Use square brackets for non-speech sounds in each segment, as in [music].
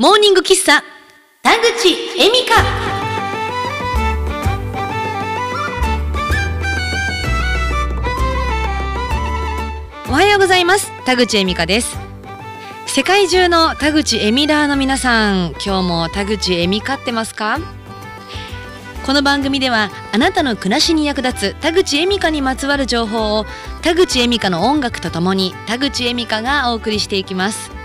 モーニング喫茶田口恵美香。おはようございます田口恵美香です。世界中の田口恵美ラーの皆さん今日も田口恵美香ってますか？この番組ではあなたの暮らしに役立つ田口恵美香にまつわる情報を田口恵美香の音楽とともに田口恵美香がお送りしていきます。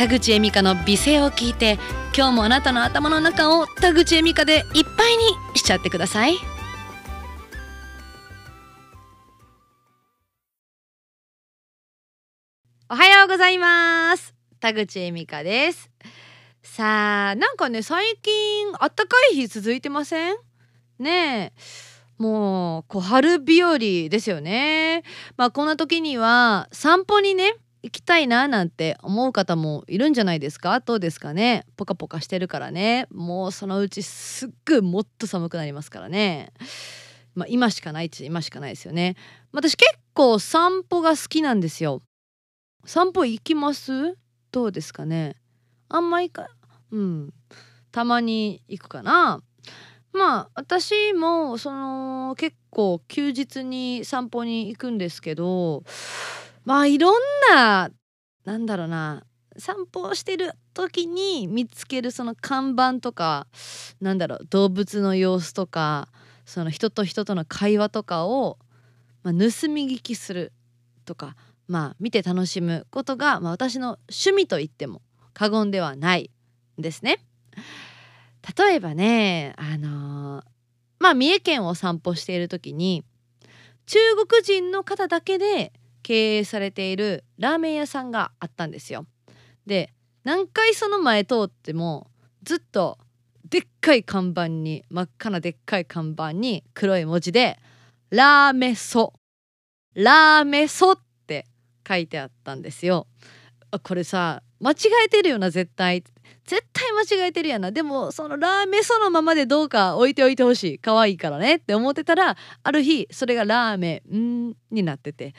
田口恵美香の美声を聞いて今日もあなたの頭の中を田口恵美香でいっぱいにしちゃってください。おはようございます。田口恵美香です。さあなんかね最近あったかい日続いてません？ねえ。もう小春日和ですよね。まあこんな時には散歩にね行きたいななんて思う方もいるんじゃないですか？どうですかね？ポカポカしてるからね。もうそのうちすっごいもっと寒くなりますからね。まあ今しかないっち今しかないですよね。私結構散歩が好きなんですよ。散歩行きます？どうですかね？あんまいかうん。たまに行くかな。まあ私もその結構休日に散歩に行くんですけどまあいろんななんだろうな散歩をしてる時に見つけるその看板とかなんだろう動物の様子とかその人と人との会話とかを、まあ、盗み聞きするとかまあ見て楽しむことが、まあ、私の趣味と言っても過言ではないんですね。例えばねあのー、まあ三重県を散歩している時に中国人の方だけで経営されているラーメン屋さんがあったんですよ。で何回その前通ってもずっとでっかい看板に真っ赤なでっかい看板に黒い文字で「ラーメソ」「ラーメソ」って書いてあったんですよ。これさ間違えてるよな絶対絶対間違えてるやな。でもそのラーメンそのままでどうか置いておいてほしい。可愛いからね。って思ってたらある日それがラーメンになってて。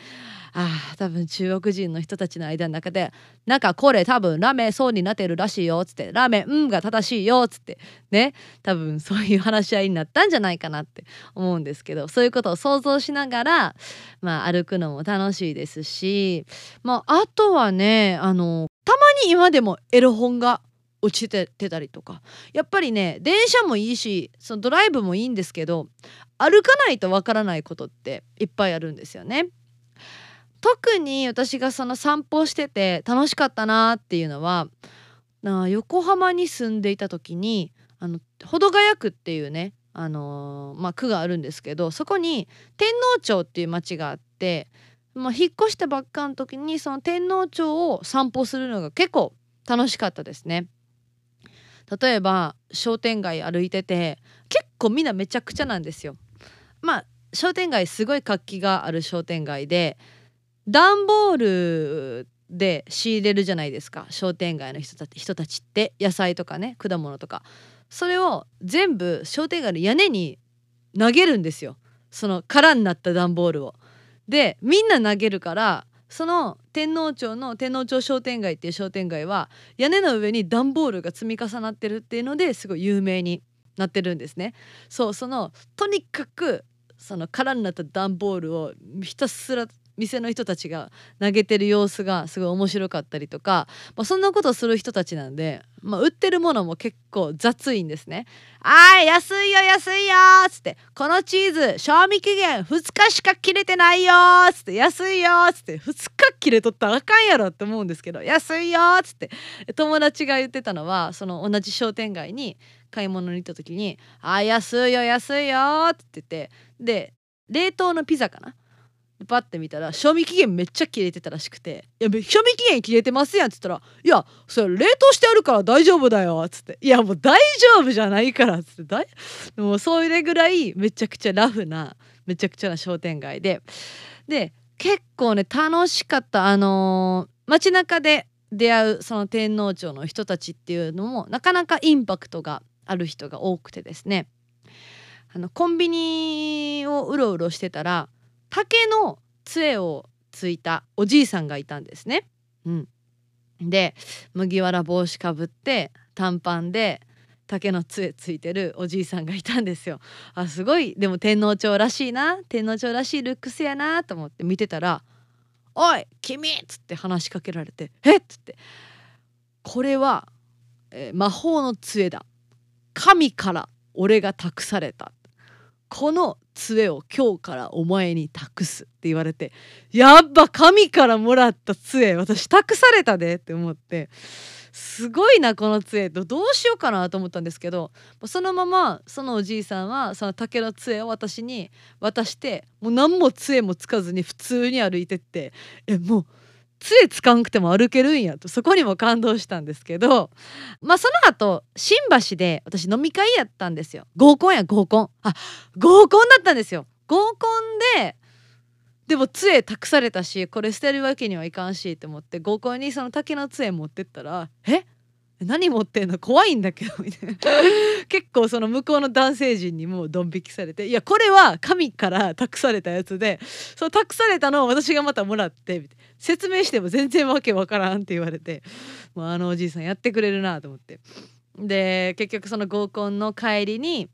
ああ多分中国人の人たちの間の中でなんかこれ多分ラーメンそうになってるらしいよ。っつってラーメンうんが正しいよ。っつってね。多分そういう話し合いになったんじゃないかなって思うんですけど。そういうことを想像しながらまあ歩くのも楽しいですし。まああとはねあのたまに今でもエロ本が落ちててたりとかやっぱりね電車もいいしそのドライブもいいんですけど歩かないとわからないことっていっぱいあるんですよね。特に私がその散歩してて楽しかったなっていうのはな横浜に住んでいた時にあの保土ヶ谷区っていうねあのー、まあ、区があるんですけどそこに天王町っていう町があって、まあ、引っ越したばっかの時にその天王町を散歩するのが結構楽しかったですね。例えば商店街歩いてて結構みんなめちゃくちゃなんですよ。まあ商店街すごい活気がある商店街で段ボールで仕入れるじゃないですか商店街の人た人たちって野菜とかね果物とかそれを全部商店街の屋根に投げるんですよその空になった段ボールを。でみんな投げるからその天皇町の天皇町商店街っていう商店街は屋根の上に段ボールが積み重なってるっていうのですごい有名になってるんですね。そうそのとにかくその空になった段ボールをひたすら店の人たちが投げてる様子がすごい面白かったりとか、まあ、そんなことする人たちなんで、まあ、売ってるものも結構雑いんですね。あい安いよ安いよっつってこのチーズ賞味期限2日しか切れてないよっつって安いよっつって2日切れとったらあかんやろって思うんですけど安いよっつって友達が言ってたのはその同じ商店街に買い物に行った時に「あ安いよ安いよ」って言っててで冷凍のピザかなパッて見たら賞味期限めっちゃ切れてたらしくて「いや賞味期限切れてますやん」っつったら「いやそれ冷凍してあるから大丈夫だよ」っつって「いやもう大丈夫じゃないから」っつってだいもうそれぐらいめちゃくちゃラフなめちゃくちゃな商店街でで結構ね楽しかったあのー、街中で出会うその天皇町の人たちっていうのもなかなかインパクトがある人が多くてですね。あのコンビニをうろうろしてたら竹の杖をついたおじいさんがいたんですね。うん、で麦わら帽子かぶって短パンで竹の杖ついてるおじいさんがいたんですよ。あすごいでも天皇朝らしいな天皇朝らしいルックスやなと思って見てたら「おい君!」っつって話しかけられて「えっ!」つって「これは、えー、魔法の杖だ神から俺が託された」この杖を今日からお前に託すって言われてやっぱ神からもらった杖私託されたでって思ってすごいなこの杖。とどうしようかなと思ったんですけどそのままそのおじいさんはその竹の杖を私に渡してもう何も杖もつかずに普通に歩いてってえもう杖つかんくても歩けるんやとそこにも感動したんですけどまあその後新橋で私飲み会やったんですよ。合コンや合コン。あ合コンだったんですよ。合コンででも杖託されたしこれ捨てるわけにはいかんしって思って合コンにその竹の杖持ってったら「え？何持ってんの？怖いんだけど」みたいな。[laughs] 結構その向こうの男性陣にもうドン引きされて「いやこれは神から託されたやつでその託されたのを私がまたもらって説明しても全然わけわからん」って言われてもうあのおじいさんやってくれるなと思って。で結局その合コンの帰りに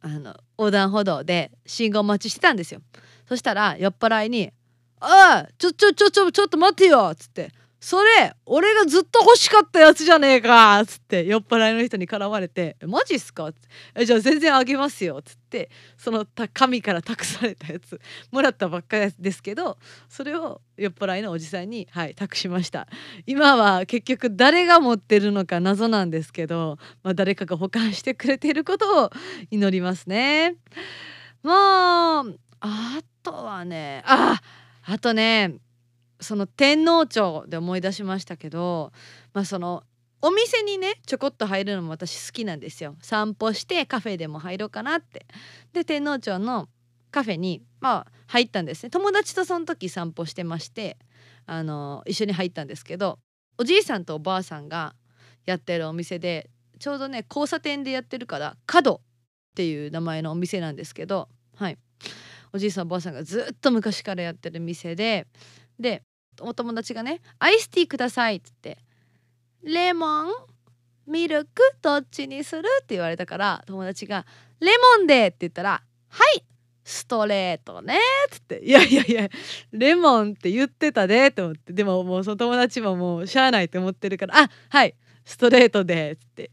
あの横断歩道で信号待ちしてたんですよ。そしたら酔っ払いに「ああちょちょちょちょちょっと待ってよ」っつって「それ俺がずっと欲しかったやつじゃねえか」っつって酔っ払いの人に絡まれて「マジっすか?」っえじゃあ全然あげますよ」っつってその神から託されたやつもらったばっかですけどそれを酔っ払いのおじさんにはい託しました今は結局誰が持ってるのか謎なんですけど、まあ、誰かが保管してくれていることを祈りますね。もうあとはねああとねその天皇町で思い出しましたけどまあそのお店にねちょこっと入るのも私好きなんですよ。散歩してカフェでも入ろうかなって。で天皇町のカフェにまあ入ったんですね。友達とその時散歩してましてあの一緒に入ったんですけどおじいさんとおばあさんがやってるお店でちょうどね交差点でやってるから角っていう名前のお店なんですけどはい。おじいさんおばあさんがずっと昔からやってる店ででお友達がね「アイスティーください」っつって「レモンミルクどっちにする?」って言われたから友達が「レモンで」って言ったら「はいストレートね」っつって「いやいやいやレモンって言ってたで」と思ってでももうその友達ももうしゃあないと思ってるから「あはいストレートで」っつって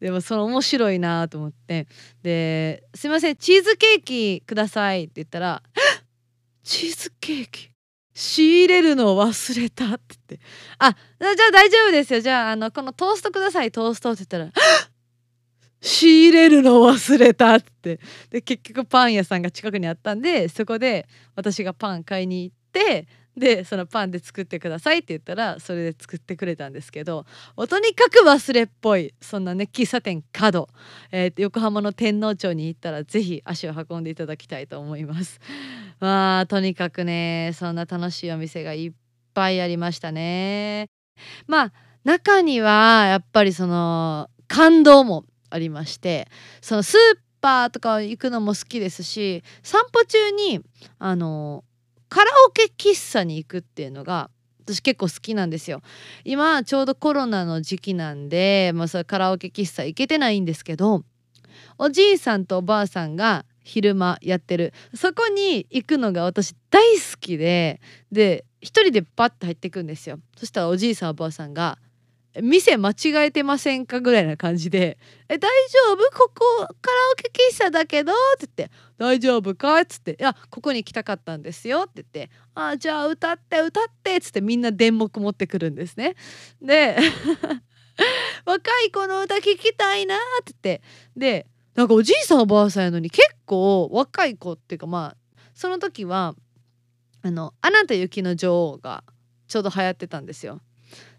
でもその面白いなと思ってで「すいませんチーズケーキください」って言ったら「チーズケーキ？仕入れるのを忘れた」って言って「あじゃあ大丈夫ですよ。じゃああのこのトーストください。トースト」って言ったら「仕入れるの忘れた」って。で結局パン屋さんが近くにあったんでそこで私がパン買いに行ってでそのパンで作ってくださいって言ったらそれで作ってくれたんですけどとにかく忘れっぽい。そんなね喫茶店角、えー、横浜の天皇町に行ったら是非足を運んでいただきたいと思います。まあとにかくねそんな楽しいお店がいっぱいありましたね。まあ中にはやっぱりその感動もありましてそのスーパーとか行くのも好きですし散歩中にあのカラオケ喫茶に行くっていうのが私結構好きなんですよ今ちょうどコロナの時期なんで、まあ、それカラオケ喫茶行けてないんですけどおじいさんとおばあさんが昼間やってる。そこに行くのが私大好きでで一人でパッと入ってくんですよ。そしたらおじいさんおばあさんが店間違えてませんかぐらいな感じで「え大丈夫？ここカラオケ喫茶だけど」って言って「大丈夫か?」っつって「いやここに来たかったんですよ」って言って「あじゃあ歌って歌って」っつってみんな電目持ってくるんですね。で [laughs] 若い子の歌聞きたいなって言ってでなんかおじいさんおばあさんやのに結構若い子っていうかまあその時はあの「アナと雪の女王」がちょうど流行ってたんですよ。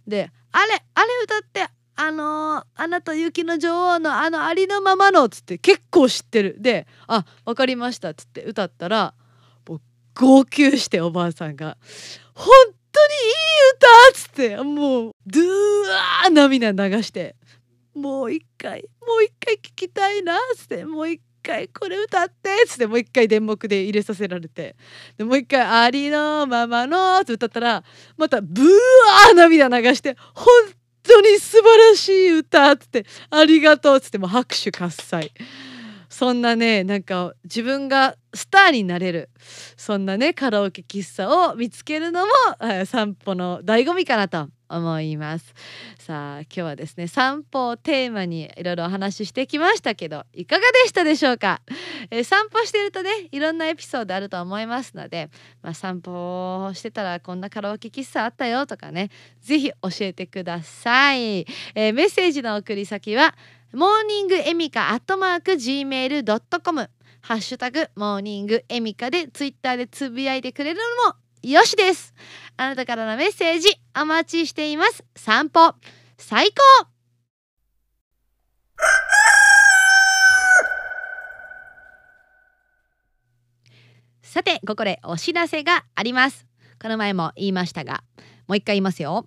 であれあれ歌ってあのー、アナと雪の女王のあのありのままの」っつって結構知ってるで「あ分かりました」っつって歌ったら号泣しておばあさんが「本当にいい歌!」っつってもうドゥー涙流して「もう一回もう一回聞きたいな」っつって「もう一回これ歌って」っつってもう一回電目で入れさせられてでもう一回「ありのままの」って歌ったらまたブワー涙流して「本当に素晴らしい歌」っつって「ありがとう」っつってもう拍手喝采。そんなねなんか自分がスターになれるそんなねカラオケ喫茶を見つけるのも散歩の醍醐味かなと思います。さあ今日はですね散歩をテーマにいろいろお話ししてきましたけどいかがでしたでしょうか、えー、散歩してるとねいろんなエピソードあると思いますので、まあ、散歩してたらこんなカラオケ喫茶あったよとかね是非教えてください、えー、メッセージの送り先はモーニングエミカアットマーク Gmail.com ハッシュタグモーニングエミカでツイッターでつぶやいてくれるのもよしです。あなたからのメッセージお待ちしています。散歩。最高。さてここでお知らせがあります。この前も言いましたがもう一回言いますよ。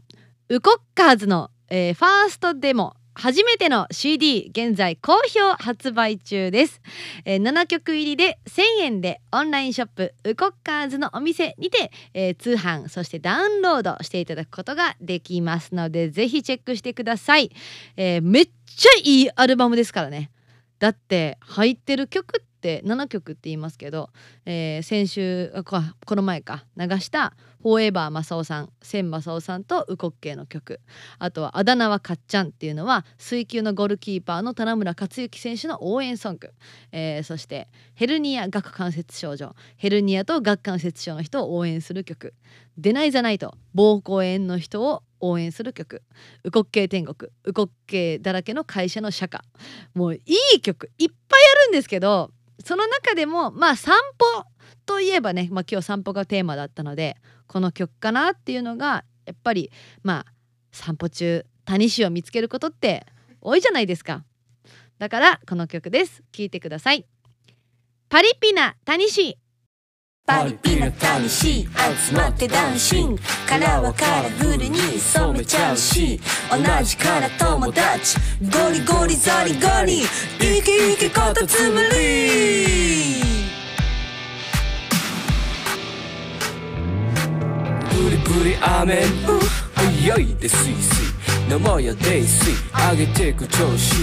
ウコッカーズの、えー、ファーストデモ。初めての CD 現在好評発売中です、えー、7曲入りで1000円でオンラインショップウコッカーズのお店にて、えー、通販そしてダウンロードしていただくことができますのでぜひチェックしてください、えー、めっちゃいいアルバムですからね。だって入ってる曲って7曲って言いますけど、えー、先週この前か流したフォーエバー正雄さん千正雄さんとウコッケイの曲。あとはあだ名はかっちゃんっていうのは水球のゴールキーパーの棚村克之選手の応援ソング、えー、そしてヘルニア顎関節症状ヘルニアと顎関節症の人を応援する曲。出ないじゃないと膀胱炎の人を応援する曲「ウコッケイ天国」「ウコッケイだらけの会社の社歌」もういい曲いっぱいあるんですけどその中でもまあ散歩といえばね、まあ、今日散歩がテーマだったのでこの曲かなっていうのがやっぱりまあ散歩中谷氏を見つけることって多いじゃないですか。だからこの曲です。聴いてください。パリピな谷氏パリピな谷氏集まってダンシング。カラーはカラフルに染めちゃうし同じから友達。ゴリゴリザリガニイケイケカタツムリブリアメン早いでスイスイ。飲もうよデイスイ。上げてく調子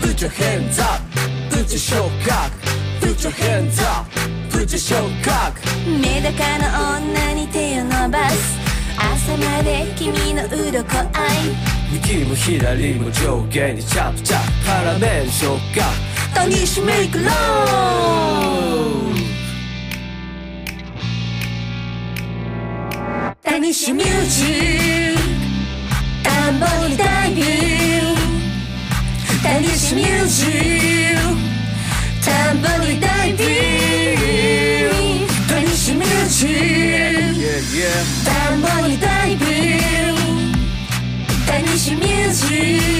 Put your hands up Put your 昇格 Put your hands up Put your 昇格メダカの女に手を伸ばす。朝まで君の鱗愛。右も左も上下にチャプチャプカラメル昇格谷しメイクロー谷しミュージック。田んぼにダイビング。谷しミュージック。但我有代表带你去面具